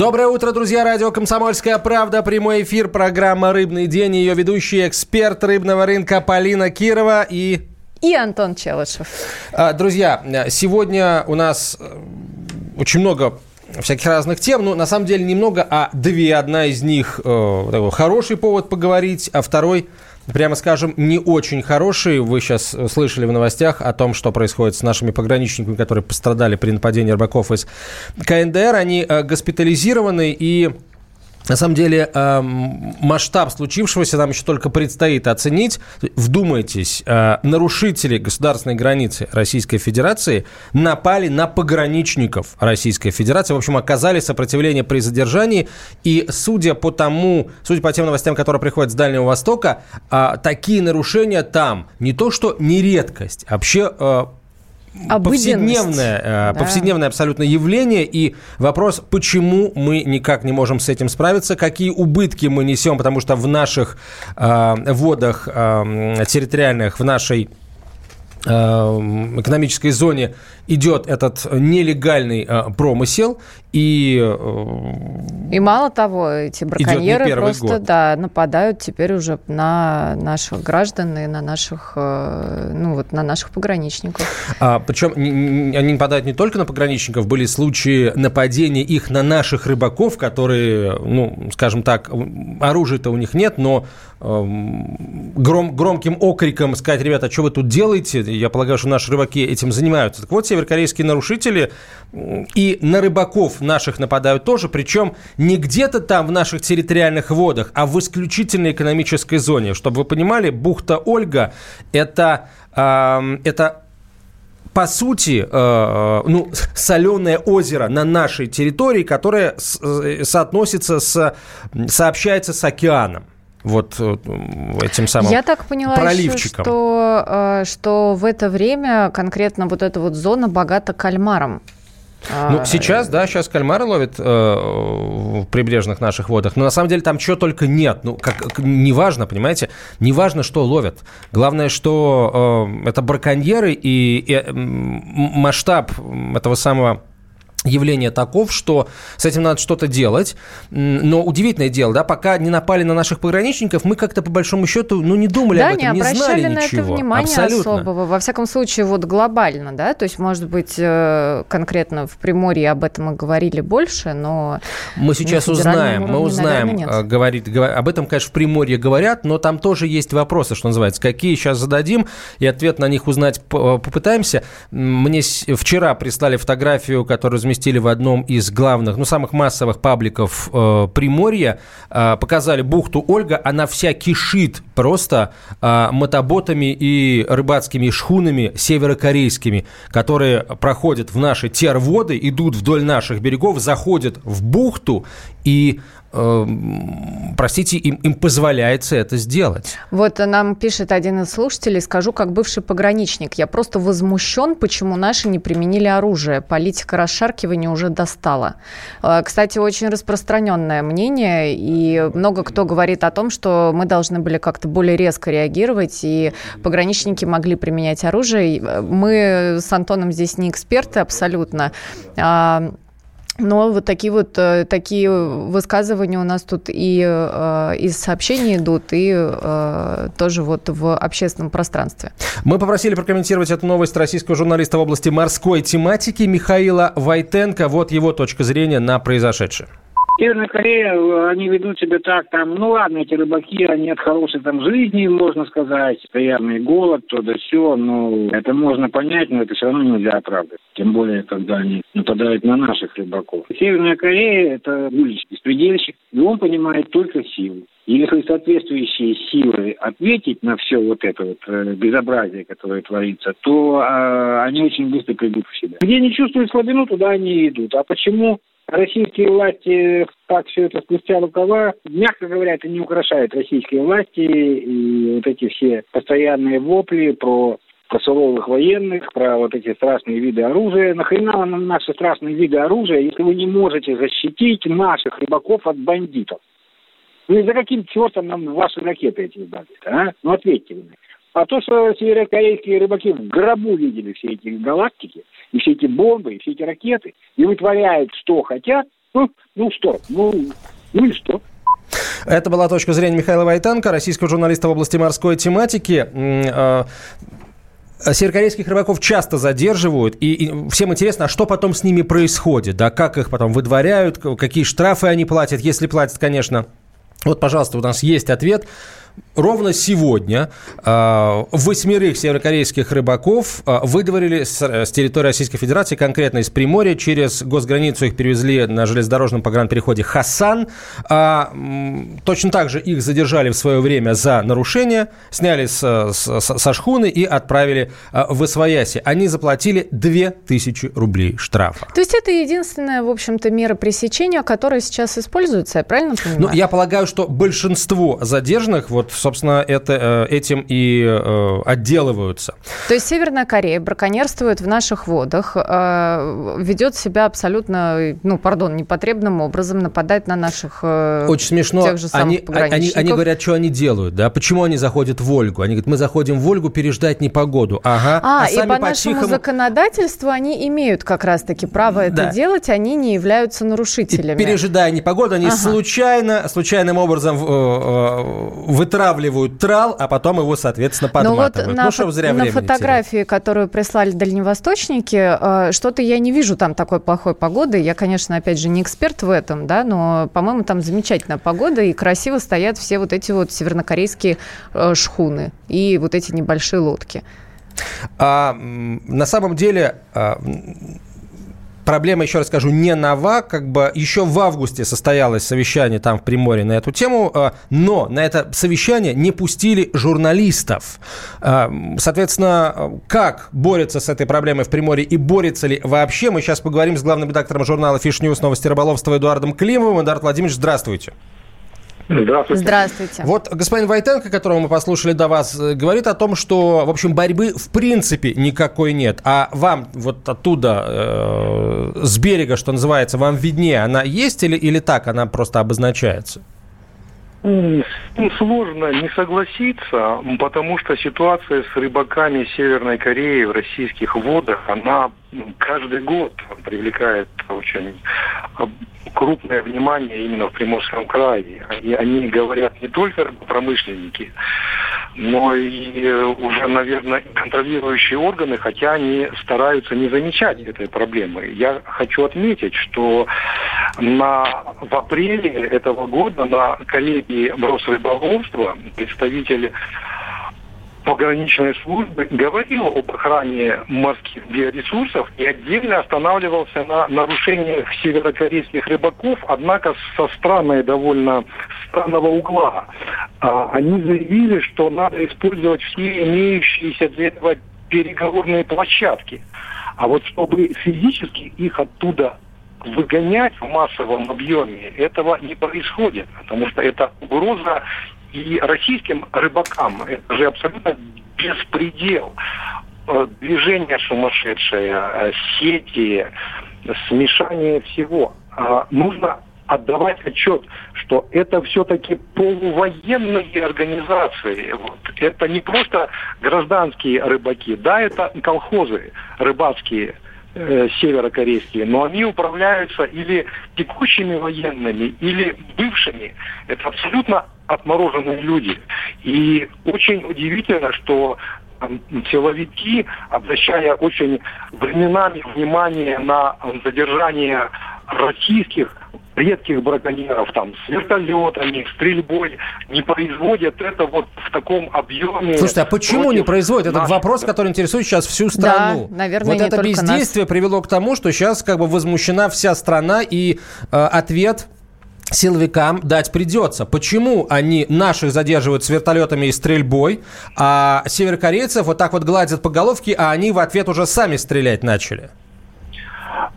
Доброе утро, друзья. Радио «Комсомольская правда». Прямой эфир. Программа «Рыбный день». Ее ведущий эксперт рыбного рынка Полина Кирова и... И Антон Челышев. А, друзья, сегодня у нас э, очень много всяких разных тем. Ну, на самом деле, немного, а две. Одна из них э, хороший повод поговорить, а второй прямо скажем, не очень хороший. Вы сейчас слышали в новостях о том, что происходит с нашими пограничниками, которые пострадали при нападении рыбаков из КНДР. Они э, госпитализированы и на самом деле э, масштаб случившегося нам еще только предстоит оценить. Вдумайтесь, э, нарушители государственной границы Российской Федерации напали на пограничников Российской Федерации. В общем, оказали сопротивление при задержании. И судя по тому, судя по тем новостям, которые приходят с Дальнего Востока, э, такие нарушения там не то что не редкость, а вообще повседневное, э, да. повседневное абсолютно явление. И вопрос, почему мы никак не можем с этим справиться, какие убытки мы несем, потому что в наших э, водах э, территориальных, в нашей э, экономической зоне идет этот нелегальный э, промысел, и... Э, и мало того, эти браконьеры просто год. да, нападают теперь уже на наших граждан и на наших, э, ну, вот, на наших пограничников. А, причем они нападают не только на пограничников, были случаи нападения их на наших рыбаков, которые, ну, скажем так, оружия-то у них нет, но эм, гром, громким окриком сказать, ребята, а что вы тут делаете? Я полагаю, что наши рыбаки этим занимаются. Так вот, северокорейские нарушители и на рыбаков наших нападают тоже, причем не где-то там в наших территориальных водах, а в исключительной экономической зоне. Чтобы вы понимали, бухта Ольга это, э, это по сути, э, ну, соленое озеро на нашей территории, которое с, э, соотносится с, сообщается с океаном вот э, этим самым Я так поняла проливчиком. Еще, что, э, что в это время конкретно вот эта вот зона богата кальмаром. Ну, а, сейчас, да, сейчас кальмары ловят э, в прибрежных наших водах. Но на самом деле там чего только нет. Ну, как, неважно, понимаете? Неважно, что ловят. Главное, что э, это браконьеры и, и масштаб этого самого явление таков, что с этим надо что-то делать. Но удивительное дело, да, пока не напали на наших пограничников, мы как-то по большому счету, ну, не думали да, об этом, не, не знали на ничего. это внимания Абсолютно. особого. Во всяком случае, вот глобально, да, то есть, может быть, э, конкретно в Приморье об этом мы говорили больше, но... Мы сейчас узнаем, мы узнаем, наверное, э, говорит, говор... об этом, конечно, в Приморье говорят, но там тоже есть вопросы, что называется, какие сейчас зададим, и ответ на них узнать попытаемся. Мне вчера прислали фотографию, которую разместили в одном из главных, ну, самых массовых пабликов э, Приморья, э, показали бухту Ольга, она вся кишит просто э, мотоботами и рыбацкими шхунами северокорейскими, которые проходят в наши терводы, идут вдоль наших берегов, заходят в бухту и простите, им, им позволяется это сделать. Вот нам пишет один из слушателей, скажу, как бывший пограничник, я просто возмущен, почему наши не применили оружие. Политика расшаркивания уже достала. Э, кстати, очень распространенное мнение, и много кто говорит о том, что мы должны были как-то более резко реагировать, и пограничники могли применять оружие. Мы с Антоном здесь не эксперты абсолютно, а, но вот такие вот э, такие высказывания у нас тут и э, из сообщений идут, и э, тоже вот в общественном пространстве. Мы попросили прокомментировать эту новость российского журналиста в области морской тематики Михаила Войтенко. Вот его точка зрения на произошедшее. Северная Корея, они ведут себя так, там, ну ладно, эти рыбаки, они от хорошей там жизни, можно сказать, постоянный голод, то да все, ну, это можно понять, но это все равно нельзя оправдать. Тем более, когда они нападают на наших рыбаков. Северная Корея – это уличный беспредельщик, и он понимает только силу. И если соответствующие силы ответить на все вот это вот э, безобразие, которое творится, то э, они очень быстро придут в себя. Где не чувствуют слабину, туда они идут. А почему российские власти так все это спустя рукава, мягко говоря, это не украшает российские власти и вот эти все постоянные вопли про суровых военных, про вот эти страшные виды оружия. Нахрена нам наши страшные виды оружия, если вы не можете защитить наших рыбаков от бандитов? Ну и за каким чертом нам ваши ракеты эти сдали а? Ну ответьте мне. А то, что северокорейские рыбаки в гробу видели все эти галактики, и все эти бомбы, и все эти ракеты, и вытворяют, что хотят, Ну, ну что? Ну, ну и что? Это была точка зрения Михаила Вайтенко, российского журналиста в области морской тематики. Э, Северокорейских рыбаков часто задерживают, и, и всем интересно, а что потом с ними происходит, да, как их потом выдворяют, какие штрафы они платят, если платят, конечно. Вот, пожалуйста, у нас есть ответ ровно сегодня э, восьмерых северокорейских рыбаков э, выдворили с, с территории Российской Федерации, конкретно из Приморья. Через госграницу их перевезли на железнодорожном погранпереходе Хасан. А, точно так же их задержали в свое время за нарушение, сняли с, с, со шхуны и отправили э, в Освояси. Они заплатили 2000 рублей штрафа. То есть это единственная, в общем-то, мера пресечения, которая сейчас используется, я правильно понимаю? Ну, я полагаю, что большинство задержанных вот собственно, это, э, этим и э, отделываются. То есть Северная Корея браконьерствует в наших водах, э, ведет себя абсолютно, ну, пардон, непотребным образом, нападает на наших Очень смешно. тех же самых они, они, они говорят, что они делают, да? Почему они заходят в Вольгу? Они говорят, мы заходим в Вольгу переждать непогоду. Ага. А, а и по нашему законодательству они имеют как раз-таки право это да. делать, они не являются нарушителями. И пережидая непогоду, они ага. случайно, случайным образом в, вытравливают трал, а потом его, соответственно, подматывают. Ну, вот на, ну, чтобы зря на фотографии, терять. которую прислали дальневосточники, э, что-то я не вижу там такой плохой погоды. Я, конечно, опять же, не эксперт в этом, да, но, по-моему, там замечательная погода, и красиво стоят все вот эти вот севернокорейские э, шхуны и вот эти небольшие лодки. А, на самом деле а, проблема, еще раз скажу, не нова. Как бы еще в августе состоялось совещание там в Приморье на эту тему, э, но на это совещание не пустили журналистов. Э, соответственно, как борется с этой проблемой в Приморье и борется ли вообще, мы сейчас поговорим с главным редактором журнала Fish News новости рыболовства Эдуардом Климовым. Эдуард Владимирович, здравствуйте. Здравствуйте. Здравствуйте. Вот господин Войтенко, которого мы послушали до вас, э, говорит о том, что, в общем, борьбы в принципе никакой нет. А вам вот оттуда, э, с берега, что называется, вам виднее, она есть или, или так, она просто обозначается? Сложно не согласиться, потому что ситуация с рыбаками Северной Кореи в российских водах, она каждый год привлекает очень крупное внимание именно в Приморском крае. И они говорят не только промышленники, но и уже, наверное, контролирующие органы, хотя они стараются не замечать этой проблемы. Я хочу отметить, что на, в апреле этого года на коллегии Росрыболовства представитель пограничной службы говорил об охране морских биоресурсов и отдельно останавливался на нарушениях северокорейских рыбаков, однако со странной довольно странного угла. А, они заявили, что надо использовать все имеющиеся для этого переговорные площадки. А вот чтобы физически их оттуда выгонять в массовом объеме, этого не происходит, потому что это угроза и российским рыбакам это же абсолютно беспредел. Э, движение сумасшедшее, э, сети, смешание всего. А нужно отдавать отчет, что это все-таки полувоенные организации. Вот. Это не просто гражданские рыбаки, да, это колхозы рыбацкие, э, северокорейские, но они управляются или текущими военными, или бывшими. Это абсолютно отмороженные люди. И очень удивительно, что силовики, обращая очень временами внимание на задержание российских редких браконьеров, там, с вертолетами, стрельбой, не производят это вот в таком объеме. Слушайте, а почему не производят? Это вопрос, который интересует сейчас всю страну. Да, наверное, вот это бездействие нас. привело к тому, что сейчас как бы возмущена вся страна, и э, ответ силовикам дать придется. Почему они наших задерживают с вертолетами и стрельбой, а северокорейцев вот так вот гладят по головке, а они в ответ уже сами стрелять начали?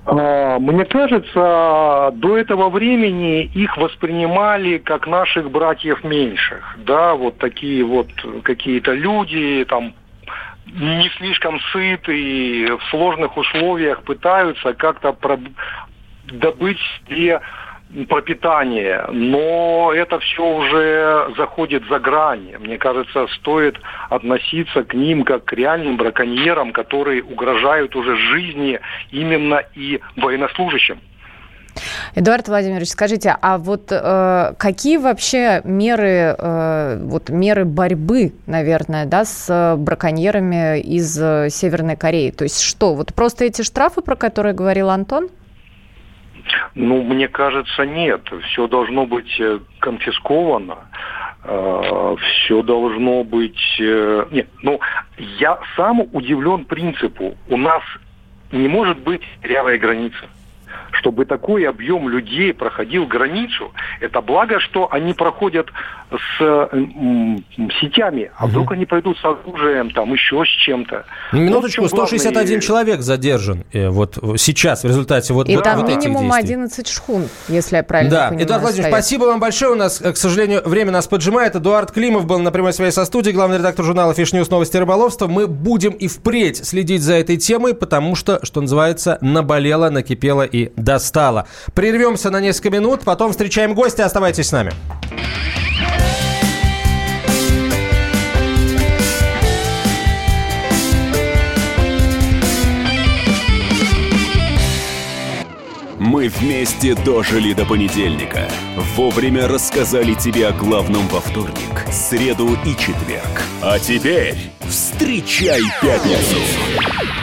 А, мне кажется, до этого времени их воспринимали как наших братьев меньших. Да, вот такие вот какие-то люди, там, не слишком сытые, в сложных условиях пытаются как-то добыть себе пропитание, но это все уже заходит за грани. Мне кажется, стоит относиться к ним как к реальным браконьерам, которые угрожают уже жизни именно и военнослужащим. Эдуард Владимирович, скажите, а вот э, какие вообще меры, э, вот меры борьбы, наверное, да, с браконьерами из э, Северной Кореи? То есть что, вот просто эти штрафы, про которые говорил Антон? Ну, мне кажется, нет. Все должно быть э, конфисковано. Э, Все должно быть... Нет, ну, я сам удивлен принципу. У нас не может быть рявой границы чтобы такой объем людей проходил границу, это благо, что они проходят с м, сетями, а вдруг они пройдут с оружием, там еще с чем-то. Минуточку, вот 161 главный... человек задержан э, вот сейчас в результате вот, И вот, там вот минимум 11 шхун, если я правильно да. понимаю. Эдуард Владимирович, стоит. спасибо вам большое. У нас, к сожалению, время нас поджимает. Эдуард Климов был на прямой связи со студией, главный редактор журнала «Фиш Ньюс. Новости рыболовства». Мы будем и впредь следить за этой темой, потому что, что называется, наболело, накипело и достало. Прервемся на несколько минут, потом встречаем гостя. Оставайтесь с нами. Мы вместе дожили до понедельника. Вовремя рассказали тебе о главном во вторник, среду и четверг. А теперь встречай пятницу!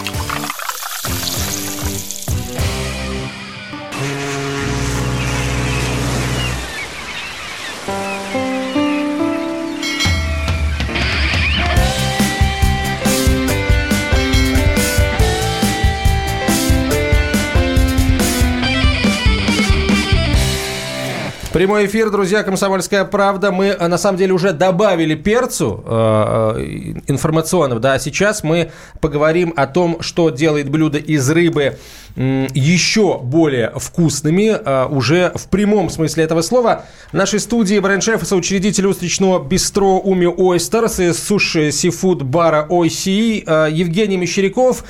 Прямой эфир, друзья, «Комсомольская правда». Мы, э, на самом деле, уже добавили перцу э, э, информационного, да, а сейчас мы поговорим о том, что делает блюдо из рыбы э, еще более вкусными, э, уже в прямом смысле этого слова. В нашей студии бренд-шеф и соучредитель устричного бистро Уми Ойстерс и суши-сифуд-бара OCE э, Евгений Мещеряков,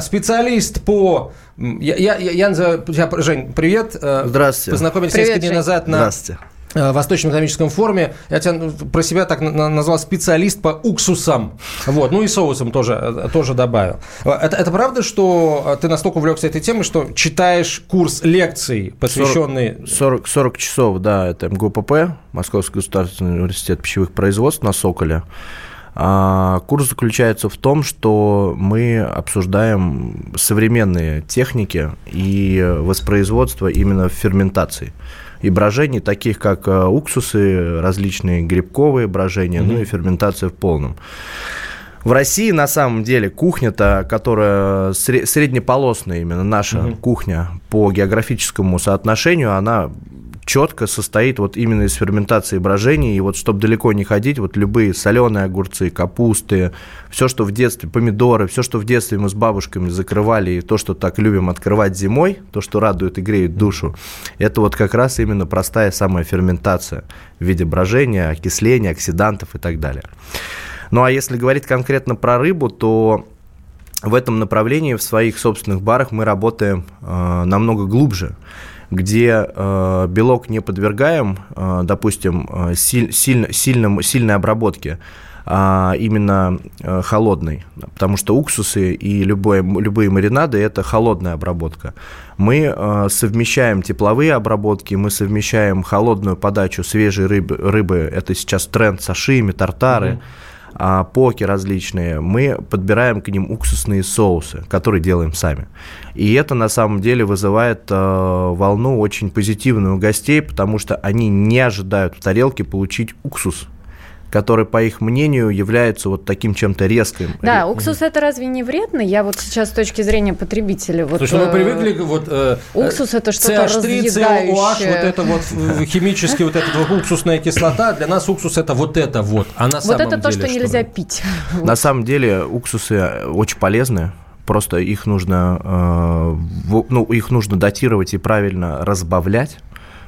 специалист по я, я, я называю Жень, привет. Э, Здравствуйте. Познакомились привет, несколько дней назад на Здравствуйте. Э, Восточном экономическом форуме. Я тебя ну, про себя так назвал специалист по уксусам. Вот. Ну и соусам тоже, э, тоже добавил. Это, это правда, что ты настолько увлекся этой темой, что читаешь курс лекций, посвященный... 40, 40 часов, да, это МГУПП, Московский государственный университет пищевых производств на Соколе. А, курс заключается в том, что мы обсуждаем современные техники и воспроизводство именно в ферментации и брожений, таких как а, уксусы, различные грибковые брожения, mm-hmm. ну и ферментация в полном. В России на самом деле кухня-то, которая среднеполосная именно наша mm-hmm. кухня по географическому соотношению, она четко состоит вот именно из ферментации брожений. И вот чтобы далеко не ходить, вот любые соленые огурцы, капусты, все, что в детстве, помидоры, все, что в детстве мы с бабушками закрывали, и то, что так любим открывать зимой, то, что радует и греет душу, это вот как раз именно простая самая ферментация в виде брожения, окисления, оксидантов и так далее. Ну а если говорить конкретно про рыбу, то в этом направлении в своих собственных барах мы работаем э, намного глубже где э, белок не подвергаем, э, допустим, э, силь, сильно, сильным, сильной обработке, а именно э, холодной, потому что уксусы и любое, любые маринады – это холодная обработка. Мы э, совмещаем тепловые обработки, мы совмещаем холодную подачу свежей рыбы, рыбы. Это сейчас тренд сашими, тартары, mm-hmm а, поки различные, мы подбираем к ним уксусные соусы, которые делаем сами. И это на самом деле вызывает э, волну очень позитивную у гостей, потому что они не ожидают в тарелке получить уксус который, по их мнению, является вот таким чем-то резким. Да, уксус это разве не вредно? Я вот сейчас с точки зрения потребителя... Вот, Слушай, мы э, привыкли... Вот, э, уксус это что-то разъедающее. CH3, вот это вот химически вот эта вот уксусная кислота, для нас уксус это вот это вот. А на вот это то, что нельзя пить. На самом деле уксусы очень полезны просто их нужно, э, ну, их нужно датировать и правильно разбавлять.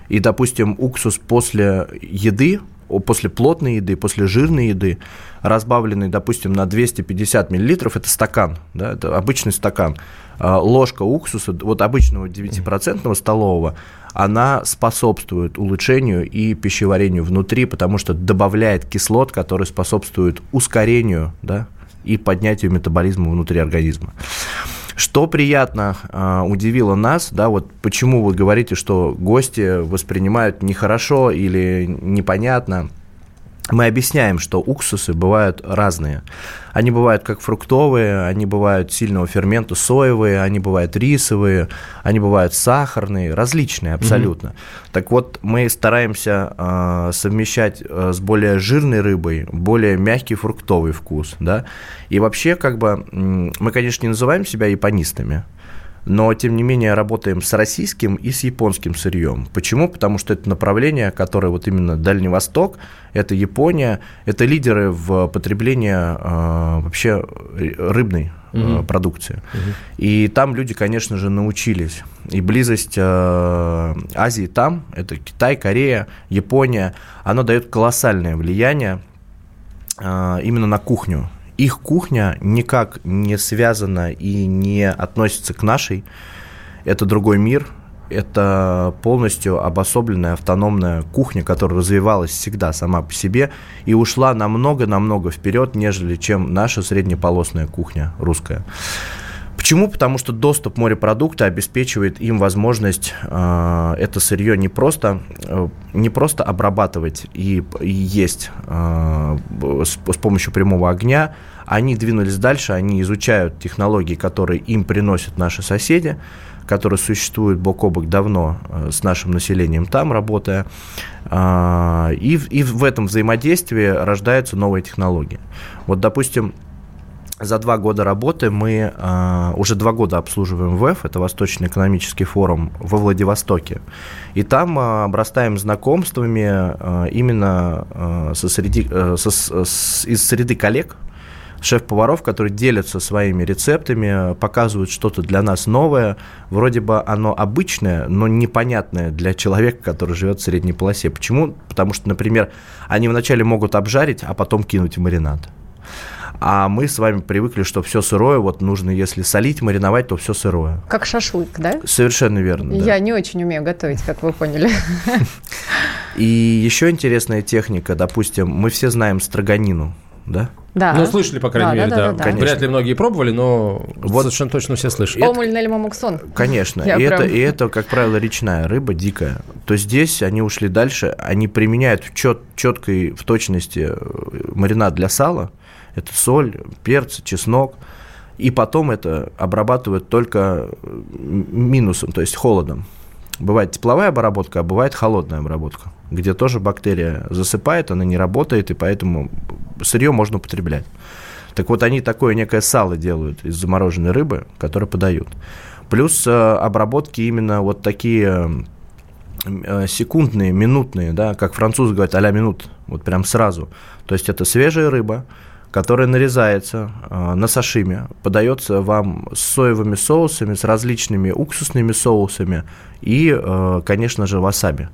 И, допустим, уксус после еды после плотной еды, после жирной еды, разбавленный, допустим, на 250 миллилитров, это стакан, да, это обычный стакан, а, ложка уксуса, вот обычного 9% столового, она способствует улучшению и пищеварению внутри, потому что добавляет кислот, который способствует ускорению да, и поднятию метаболизма внутри организма. Что приятно э, удивило нас, да, вот почему вы говорите, что гости воспринимают нехорошо или непонятно – мы объясняем, что уксусы бывают разные. Они бывают как фруктовые, они бывают сильного фермента соевые, они бывают рисовые, они бывают сахарные, различные абсолютно. Mm-hmm. Так вот, мы стараемся э, совмещать э, с более жирной рыбой более мягкий фруктовый вкус, да. И вообще, как бы, мы, конечно, не называем себя японистами, но тем не менее работаем с российским и с японским сырьем. Почему? Потому что это направление, которое вот именно Дальний Восток, это Япония, это лидеры в потреблении э, вообще рыбной угу. продукции. Угу. И там люди, конечно же, научились. И близость э, Азии там, это Китай, Корея, Япония, она дает колоссальное влияние э, именно на кухню их кухня никак не связана и не относится к нашей. Это другой мир, это полностью обособленная автономная кухня, которая развивалась всегда сама по себе и ушла намного-намного вперед, нежели чем наша среднеполосная кухня русская. Почему? Потому что доступ морепродукта обеспечивает им возможность э, это сырье не просто, э, не просто обрабатывать и, и есть э, с, с помощью прямого огня. Они двинулись дальше, они изучают технологии, которые им приносят наши соседи, которые существуют бок о бок давно э, с нашим населением там, работая. Э, и, и в этом взаимодействии рождаются новые технологии. Вот, допустим, за два года работы мы э, уже два года обслуживаем ВЭФ, это Восточный экономический форум во Владивостоке. И там э, обрастаем знакомствами э, именно со среди, э, со, с, из среды коллег, шеф-поваров, которые делятся своими рецептами, показывают что-то для нас новое. Вроде бы оно обычное, но непонятное для человека, который живет в средней полосе. Почему? Потому что, например, они вначале могут обжарить, а потом кинуть в маринад. А мы с вами привыкли, что все сырое, вот нужно, если солить, мариновать, то все сырое. Как шашлык, да? Совершенно верно. Я да. не очень умею готовить, как вы поняли. И еще интересная техника, допустим, мы все знаем строганину, да? Да. Ну, слышали, по крайней да, мере, да. да, да. Конечно. Вряд ли многие пробовали, но вот совершенно точно все слышали. Омуль Нельмамуксон. Конечно. и, прям... это, и это, как правило, речная рыба, дикая. То здесь они ушли дальше, они применяют в чет, четкой, в точности э, маринад для сала, это соль, перец, чеснок. И потом это обрабатывают только минусом, то есть холодом. Бывает тепловая обработка, а бывает холодная обработка, где тоже бактерия засыпает, она не работает, и поэтому сырье можно употреблять. Так вот, они такое некое сало делают из замороженной рыбы, которое подают. Плюс э, обработки именно вот такие э, секундные, минутные, да, как французы говорят, а-ля минут, вот прям сразу. То есть это свежая рыба, которая нарезается э, на сашиме, подается вам с соевыми соусами, с различными уксусными соусами и, э, конечно же, васаби.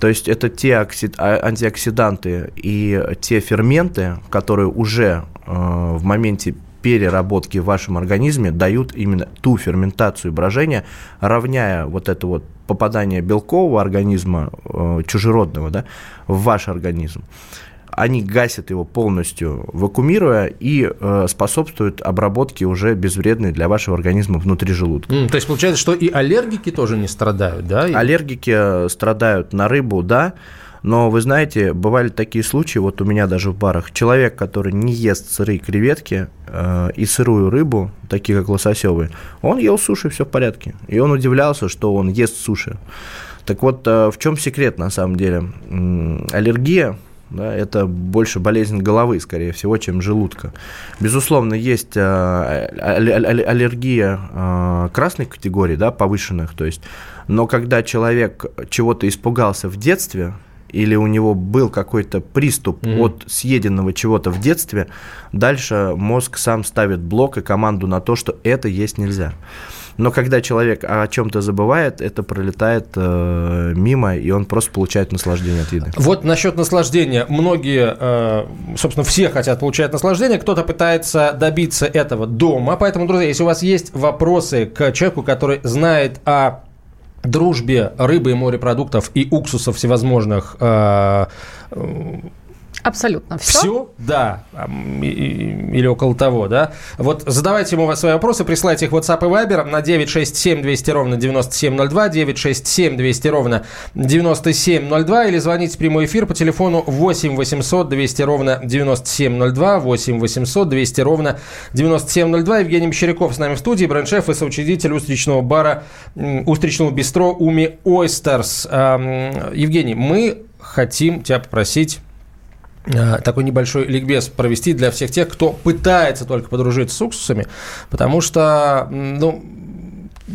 То есть это те оксид... А, антиоксиданты и те ферменты, которые уже э, в моменте переработки в вашем организме дают именно ту ферментацию брожения, равняя вот это вот попадание белкового организма, э, чужеродного, да, в ваш организм они гасят его полностью, вакуумируя и э, способствуют обработке уже безвредной для вашего организма внутри желудка. Mm, то есть получается, что и аллергики тоже не страдают, да? Аллергики э, страдают на рыбу, да. Но вы знаете, бывали такие случаи, вот у меня даже в барах, человек, который не ест сырые креветки э, и сырую рыбу, такие как лососевые, он ел суши, все в порядке. И он удивлялся, что он ест суши. Так вот, э, в чем секрет на самом деле? Аллергия да, это больше болезнь головы, скорее всего, чем желудка. Безусловно, есть э, аллергия э, красной категории, да, повышенных, то есть, но когда человек чего-то испугался в детстве, или у него был какой-то приступ mm-hmm. от съеденного чего-то в детстве, дальше мозг сам ставит блок и команду на то, что это есть нельзя. Но когда человек о чем-то забывает, это пролетает э, мимо, и он просто получает наслаждение от еды. Вот насчет наслаждения. Многие, э, собственно, все хотят получать наслаждение. Кто-то пытается добиться этого дома. Поэтому, друзья, если у вас есть вопросы к человеку, который знает о дружбе рыбы и морепродуктов и уксусов всевозможных э, Абсолютно все. Все, да, или около того, да. Вот задавайте ему свои вопросы, присылайте их WhatsApp и Viber на 967 200 ровно 9702, 967 200 ровно 9702, или звоните в прямой эфир по телефону 8 800 200 ровно 9702, 8 800 200 ровно 9702. Евгений Мещеряков с нами в студии, бренд-шеф и соучредитель устричного бара, устричного бистро Уми Ойстерс. Евгений, мы хотим тебя попросить такой небольшой ликбез провести для всех тех, кто пытается только подружиться с уксусами, потому что, ну,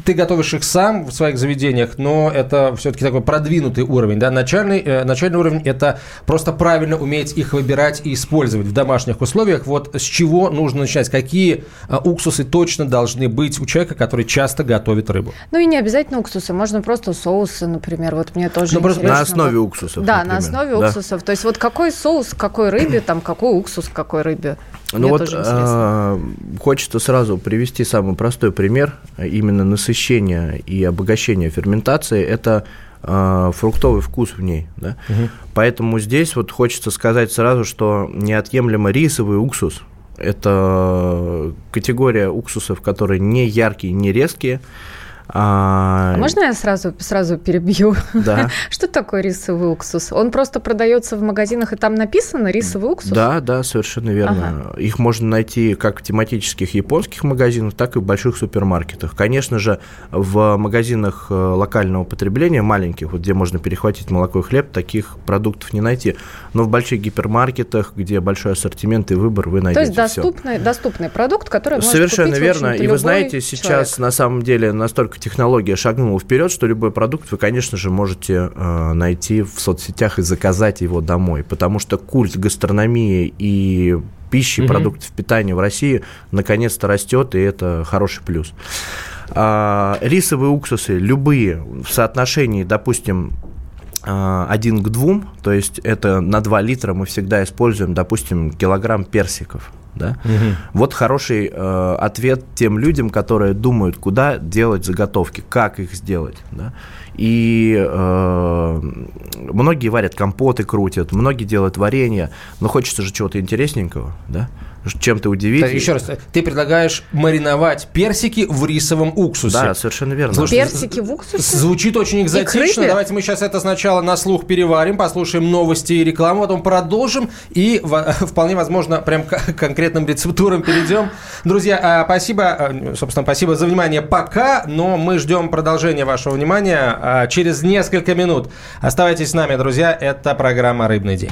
ты готовишь их сам в своих заведениях, но это все-таки такой продвинутый уровень. Да? Начальный, э, начальный уровень – это просто правильно уметь их выбирать и использовать в домашних условиях. Вот с чего нужно начинать? Какие э, уксусы точно должны быть у человека, который часто готовит рыбу? Ну и не обязательно уксусы, можно просто соусы, например. Вот мне тоже ну, интересно. На основе уксусов, Да, например. на основе да. уксусов. То есть вот какой соус какой рыбе, там какой уксус какой рыбе? Ну вот а, хочется сразу привести самый простой пример именно насыщения и обогащения ферментации. Это а, фруктовый вкус в ней. Да? Угу. Поэтому здесь вот хочется сказать сразу, что неотъемлемо рисовый уксус – это категория уксусов, которые не яркие, не резкие, а... а можно я сразу, сразу перебью? Да. Что такое рисовый уксус? Он просто продается в магазинах, и там написано рисовый уксус? Да, да, совершенно верно. Ага. Их можно найти как в тематических японских магазинах, так и в больших супермаркетах. Конечно же, в магазинах э, локального потребления, маленьких, вот где можно перехватить молоко и хлеб, таких продуктов не найти. Но в больших гипермаркетах, где большой ассортимент и выбор, вы найдете То есть доступный, все. доступный продукт, который Совершенно верно. И вы знаете, сейчас человек. на самом деле настолько технология шагнула вперед, что любой продукт вы, конечно же, можете э, найти в соцсетях и заказать его домой, потому что культ гастрономии и пищи, mm-hmm. продуктов питания в России наконец-то растет, и это хороший плюс. А, рисовые уксусы, любые в соотношении, допустим, а, один к двум, то есть это на 2 литра мы всегда используем, допустим, килограмм персиков. Да? Угу. Вот хороший э, ответ тем людям, которые думают, куда делать заготовки, как их сделать. Да? И э, многие варят компоты, крутят, многие делают варенье, но хочется же чего-то интересненького. Да? Чем-то удивить. Так, еще раз, ты предлагаешь мариновать персики в рисовом уксусе. Да, совершенно верно. Слушай, персики в уксусе? Звучит очень экзотично. Давайте мы сейчас это сначала на слух переварим, послушаем новости и рекламу, потом продолжим и вполне возможно прям к конкретным рецептурам перейдем. Друзья, а, спасибо, а, собственно, спасибо за внимание пока, но мы ждем продолжения вашего внимания а, через несколько минут. Оставайтесь с нами, друзья, это программа «Рыбный день».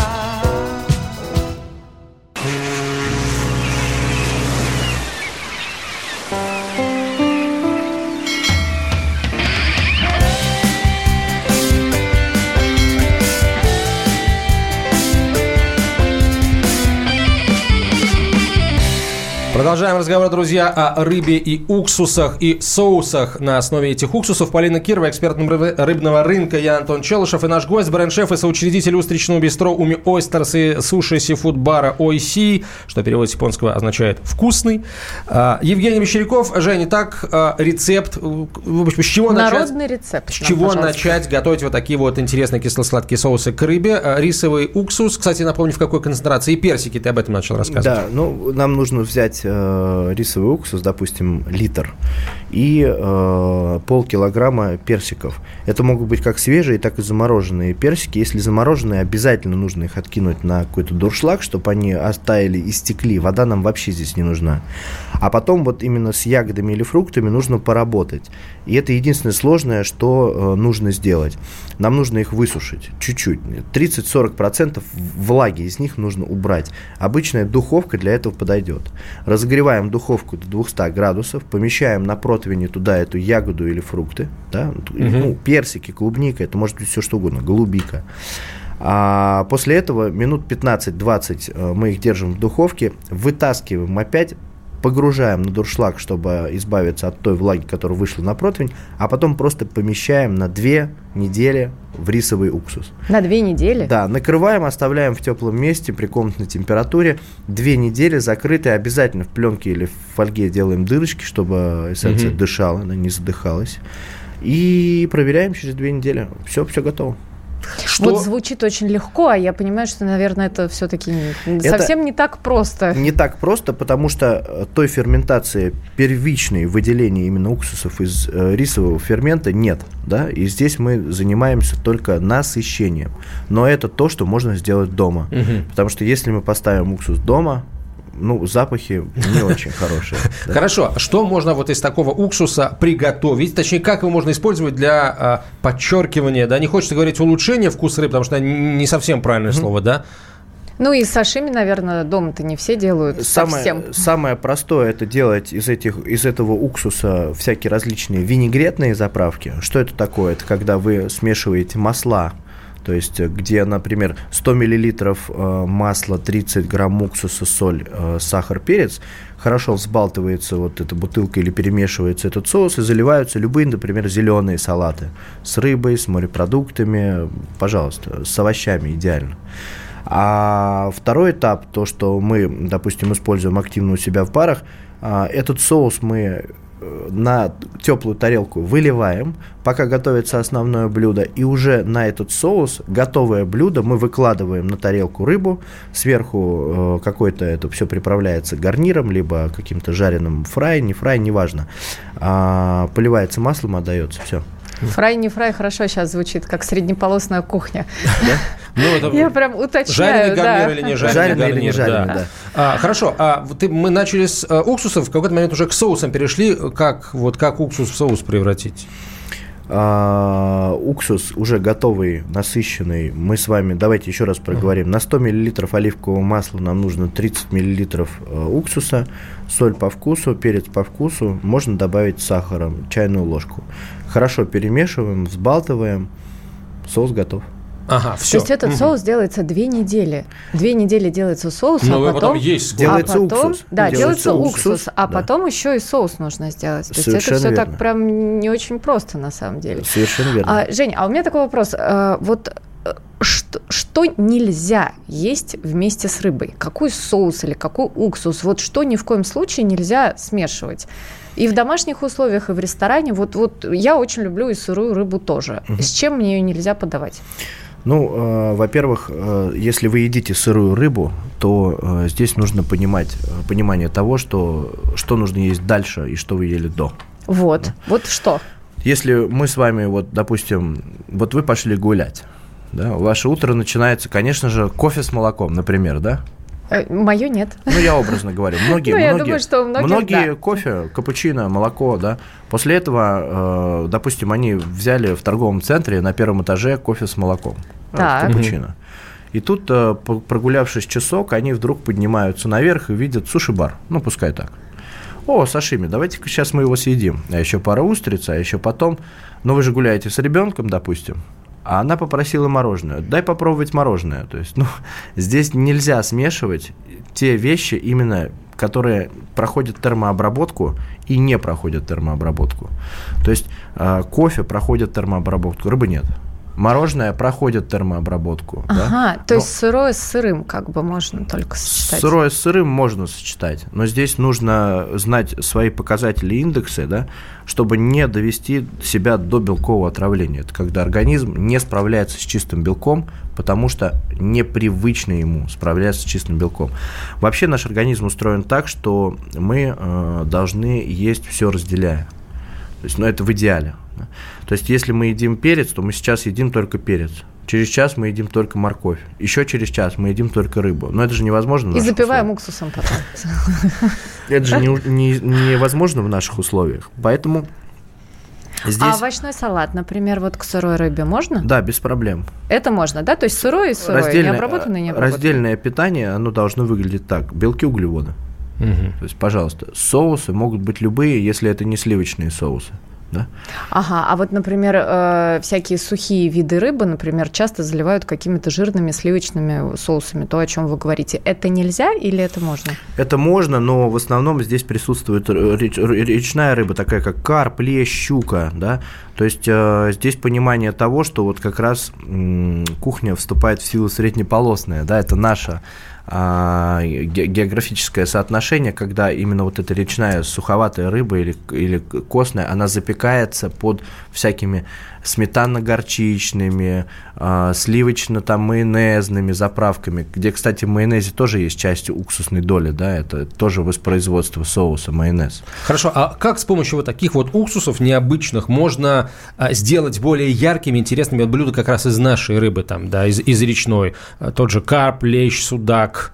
Продолжаем разговор, друзья, о рыбе и уксусах и соусах на основе этих уксусов. Полина Кирова, эксперт рыбного рынка, я Антон Челышев и наш гость, бренд-шеф и соучредитель устричного бистро Уми Ойстерс и суши сифуд бара Ойси, что перевод с японского означает «вкусный». А, Евгений Мещеряков. Женя, так, а, рецепт, в общем, с чего Народный начать? рецепт. С чего пожалуйста. начать готовить вот такие вот интересные кисло-сладкие соусы к рыбе? А, Рисовый уксус, кстати, напомню, в какой концентрации, и персики, ты об этом начал рассказывать. Да, ну, нам нужно взять э, рисовый уксус, допустим, литр, и э, полкилограмма персиков. Это могут быть как свежие, так и замороженные персики. Если замороженные, обязательно нужно их откинуть на какой-то дуршлаг, чтобы они оттаяли и стекли. Вода нам вообще здесь не нужна. А потом вот именно с ягодами или фруктами нужно поработать. И это единственное сложное, что э, нужно сделать. Нам нужно их высушить чуть-чуть. 30-40% влаги из них нужно убрать. Обычная духовка для этого подойдет. Разогреваем духовку до 200 градусов, помещаем на противне туда эту ягоду или фрукты, да, ну, персики, клубника, это может быть все что угодно, голубика. А после этого минут 15-20 э, мы их держим в духовке, вытаскиваем опять, погружаем на дуршлаг, чтобы избавиться от той влаги, которая вышла на противень, а потом просто помещаем на 2 недели в рисовый уксус. На две недели? Да, накрываем, оставляем в теплом месте при комнатной температуре. Две недели закрытые, обязательно в пленке или в фольге делаем дырочки, чтобы эссенция Мгм. дышала, она не задыхалась. И проверяем через две недели. Все, все готово. Что? Вот звучит очень легко, а я понимаю, что, наверное, это все-таки совсем не так просто. Не так просто, потому что э, той ферментации первичной выделения именно уксусов из э, рисового фермента нет, да, и здесь мы занимаемся только насыщением. Но это то, что можно сделать дома, Мгм. потому что если мы поставим уксус дома, ну, запахи не очень хорошие. да. Хорошо, что можно вот из такого уксуса приготовить? Точнее, как его можно использовать для а, подчеркивания, да? Не хочется говорить улучшения вкуса рыбы, потому что не совсем правильное слово, да? Ну и сашими, наверное, дома-то не все делают совсем. Самое, самое простое это делать из, этих, из этого уксуса всякие различные винегретные заправки. Что это такое? Это когда вы смешиваете масла, то есть э, где, например, 100 миллилитров э, масла, 30 грамм уксуса, соль, э, сахар, перец, хорошо взбалтывается вот эта бутылка или перемешивается этот соус и заливаются любые, например, зеленые салаты с рыбой, с морепродуктами, пожалуйста, с овощами идеально. А второй этап, то, что мы, допустим, используем активно у себя в барах, а, этот соус мы на теплую тарелку выливаем, пока готовится основное блюдо, и уже на этот соус готовое блюдо мы выкладываем на тарелку рыбу, сверху э, какой-то это все приправляется гарниром, либо каким-то жареным фрай, не фрай, неважно, А, поливается маслом, отдается, все. Фрай, не фрай, хорошо сейчас звучит, как среднеполосная кухня. Ну, Я прям уточняю, жареный да. гарнир или не жареный, или не жареный. А, хорошо, а мы начали с э, уксусов, в какой-то момент уже к соусам перешли. Как, вот, как уксус в соус превратить? А, уксус уже готовый, насыщенный. Мы с вами, давайте еще раз проговорим. На 100 миллилитров оливкового масла нам нужно 30 миллилитров э, уксуса, соль по вкусу, перец по вкусу. Можно добавить сахара, чайную ложку. Хорошо перемешиваем, взбалтываем. Соус готов. Ага, То все. есть этот соус делается две недели. Две недели делается соус, Ну, и а потом потом... есть. Делается а потом, уксус. Да, Делается делается уксус, уксус, а да. потом еще и соус нужно сделать. То есть это Совершенно все верно. так прям не очень просто на самом деле. Совершенно верно. А, Жень, а у меня такой вопрос. А, вот э, что, что нельзя есть вместе с рыбой? Какой соус или какой уксус? Вот что ни в коем случае нельзя смешивать? И в домашних условиях, и в ресторане. Вот, вот я очень люблю и сырую рыбу тоже. С чем мне ее нельзя подавать? Ну, э, во-первых, э, если вы едите сырую рыбу, то э, здесь нужно понимать э, понимание того, что что нужно есть дальше и что вы ели до. Вот. Вот что? Если мы с вами, вот, допустим, вот вы пошли гулять, да, ваше утро начинается, конечно же, кофе с молоком, например, да? Мое нет. Ну, я образно говорю. Многие, Ну, я многие, думаю, что многих, многие да. кофе, капучино, молоко, да. После этого, э, допустим, они взяли в торговом центре на первом этаже кофе с молоком. э, Так. капучино. И тут, э, прогулявшись часок, они вдруг поднимаются наверх и видят суши-бар. Ну, пускай так. О, сашими, давайте-ка сейчас мы его съедим. А еще пара устриц, а еще потом... Ну, вы же гуляете с ребенком, допустим, а она попросила мороженое. Дай попробовать мороженое. То есть, ну, здесь нельзя смешивать те вещи именно, которые проходят термообработку и не проходят термообработку. То есть э, кофе проходит термообработку, рыбы нет. Мороженое проходит термообработку. Ага, да? то но есть сырое с сырым как бы можно только сочетать. Сырое с сырым можно сочетать, но здесь нужно знать свои показатели индексы, да, чтобы не довести себя до белкового отравления. Это когда организм не справляется с чистым белком, потому что непривычно ему справляться с чистым белком. Вообще наш организм устроен так, что мы э, должны есть все разделяя. То есть, ну, это в идеале. То есть, если мы едим перец, то мы сейчас едим только перец. Через час мы едим только морковь. Еще через час мы едим только рыбу. Но это же невозможно. И запиваем условиях. уксусом потом. Это же не, не, невозможно в наших условиях. Поэтому Здесь... А овощной салат, например, вот к сырой рыбе можно? Да, без проблем. Это можно, да? То есть сырое и сырое, раздельное, необработанное и необработанное. Раздельное питание, оно должно выглядеть так. Белки, углеводы. Угу. То есть, пожалуйста, соусы могут быть любые, если это не сливочные соусы да? Ага, а вот, например, э, всякие сухие виды рыбы, например, часто заливают какими-то жирными сливочными соусами, то, о чем вы говорите. Это нельзя или это можно? Это можно, но в основном здесь присутствует реч, речная рыба, такая как карп, лещ, щука, да, то есть э, здесь понимание того, что вот как раз э, кухня вступает в силу среднеполосная, да, это наша географическое соотношение, когда именно вот эта речная суховатая рыба или, или костная, она запекается под всякими сметанно-горчичными, э, сливочно-майонезными заправками, где, кстати, в майонезе тоже есть часть уксусной доли, да, это тоже воспроизводство соуса, майонез. Хорошо, а как с помощью вот таких вот уксусов необычных можно а, сделать более яркими, интересными блюда как раз из нашей рыбы, там, да, из, из речной, тот же карп, лещ, судак,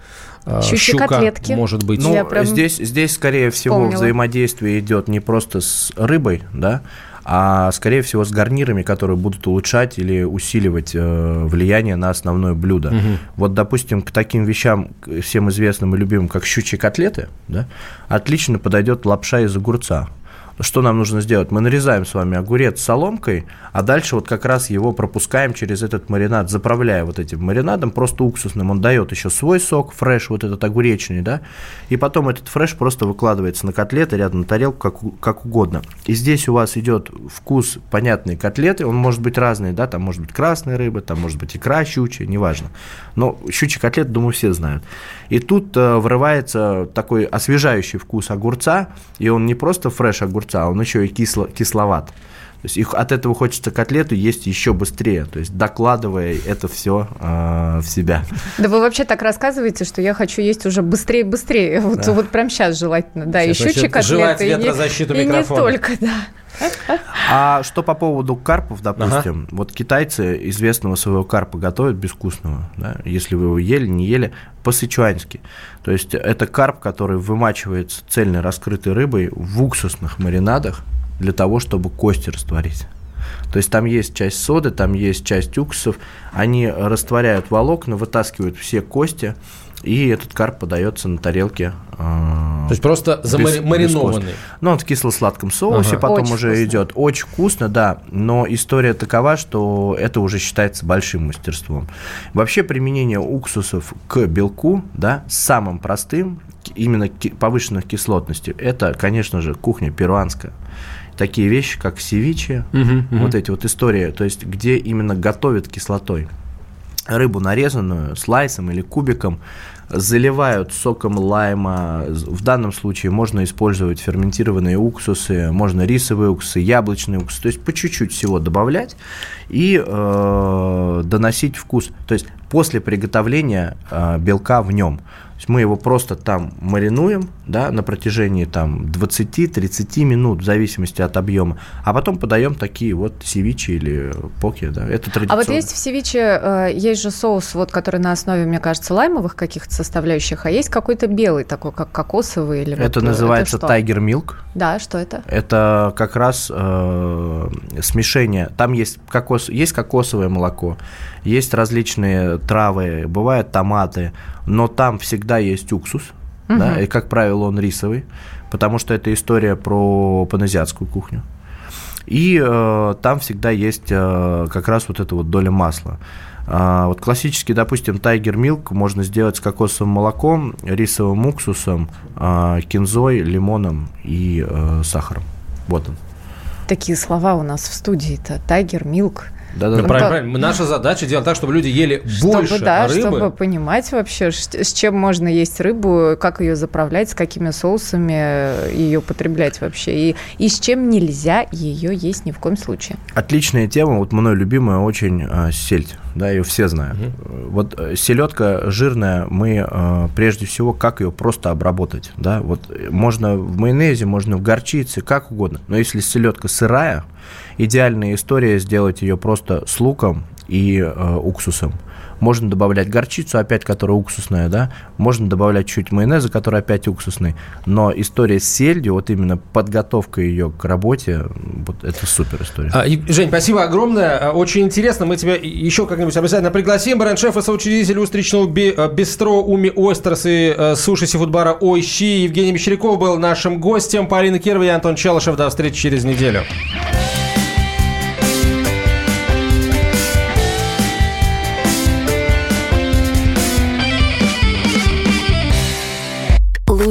Щучьи щука, котлетки. может быть. Ну, здесь, здесь, скорее всего, вспомнила. взаимодействие идет не просто с рыбой, да, а скорее всего с гарнирами, которые будут улучшать или усиливать э, влияние на основное блюдо. Угу. Вот, допустим, к таким вещам, всем известным и любимым, как щучьи котлеты, да, отлично подойдет лапша из огурца что нам нужно сделать? Мы нарезаем с вами огурец соломкой, а дальше вот как раз его пропускаем через этот маринад, заправляя вот этим маринадом, просто уксусным. Он дает еще свой сок, фреш, вот этот огуречный, да, и потом этот фреш просто выкладывается на котлеты рядом на тарелку, как, как угодно. И здесь у вас идет вкус понятной котлеты, он может быть разный, да, там может быть красная рыба, там может быть икра щучья, неважно. Но щучьи котлеты, думаю, все знают. И тут э, врывается такой освежающий вкус огурца, и он не просто фреш огурца, а он еще и кисло, кисловат. То есть их, от этого хочется котлету есть еще быстрее, то есть докладывая это все э, в себя. Да вы вообще так рассказываете, что я хочу есть уже быстрее, быстрее. Вот, да. вот прям сейчас желательно. Да, сейчас, еще котлеты. И не, и не только, да. А что по поводу карпов, допустим, ага. вот китайцы известного своего карпа готовят безвкусного, да, если вы его ели, не ели, по-сычуански. То есть это карп, который вымачивается цельной раскрытой рыбой в уксусных маринадах для того, чтобы кости растворить. То есть там есть часть соды, там есть часть уксусов, они растворяют волокна, вытаскивают все кости, и этот карп подается на тарелке. Э, То есть просто замаринованный. Ну, он в кисло-сладком соусе ага. потом Очень уже вкусно. идет. Очень вкусно, да. Но история такова, что это уже считается большим мастерством. Вообще применение уксусов к белку, да, самым простым, именно повышенных кислотностей, это, конечно же, кухня перуанская такие вещи, как севиче, угу, угу. вот эти вот истории, то есть где именно готовят кислотой рыбу нарезанную слайсом или кубиком, заливают соком лайма. В данном случае можно использовать ферментированные уксусы, можно рисовые уксусы, яблочные уксусы, то есть по чуть-чуть всего добавлять и э, доносить вкус. То есть после приготовления э, белка в нем есть мы его просто там маринуем, да, на протяжении там 20-30 минут, в зависимости от объема, а потом подаем такие вот севичи или поки, да, это традиционно. А вот есть в севиче, э, есть же соус, вот, который на основе, мне кажется, лаймовых каких-то составляющих, а есть какой-то белый такой, как кокосовый или Это вот, называется тайгер милк. Да, что это? Это как раз э, смешение, там есть, кокос, есть кокосовое молоко, есть различные травы, бывают томаты, но там всегда есть уксус, угу. да, и, как правило, он рисовый, потому что это история про паназиатскую кухню. И э, там всегда есть э, как раз вот эта вот доля масла. А, вот классический, допустим, тайгер милк можно сделать с кокосовым молоком, рисовым уксусом, а, кинзой, лимоном и э, сахаром. Вот он. Такие слова у нас в студии-то. Тайгер, милк. Да, да, да. Правильно, правильно. Наша задача делать так, чтобы люди ели чтобы, больше да, рыбы. чтобы понимать вообще, с чем можно есть рыбу, как ее заправлять, с какими соусами ее потреблять вообще, и, и с чем нельзя ее есть ни в коем случае. Отличная тема, вот мной любимая очень э, сельдь, да, ее все знают. Угу. Вот э, селедка жирная, мы э, прежде всего, как ее просто обработать, да, вот можно в майонезе, можно в горчице, как угодно, но если селедка сырая, идеальная история сделать ее просто с луком и э, уксусом. Можно добавлять горчицу, опять которая уксусная, да. Можно добавлять чуть майонеза, который опять уксусный. Но история с сельдью, вот именно подготовка ее к работе, вот это супер история. А, Жень, спасибо огромное. А, очень интересно. Мы тебя еще как-нибудь обязательно пригласим. Бренд-шеф и соучредитель устричного э, бистро Уми Ойстерс и э, суши сифудбара Ойщи Евгений Мещеряков был нашим гостем. Полина Кирова и Антон Челышев. До встречи через неделю.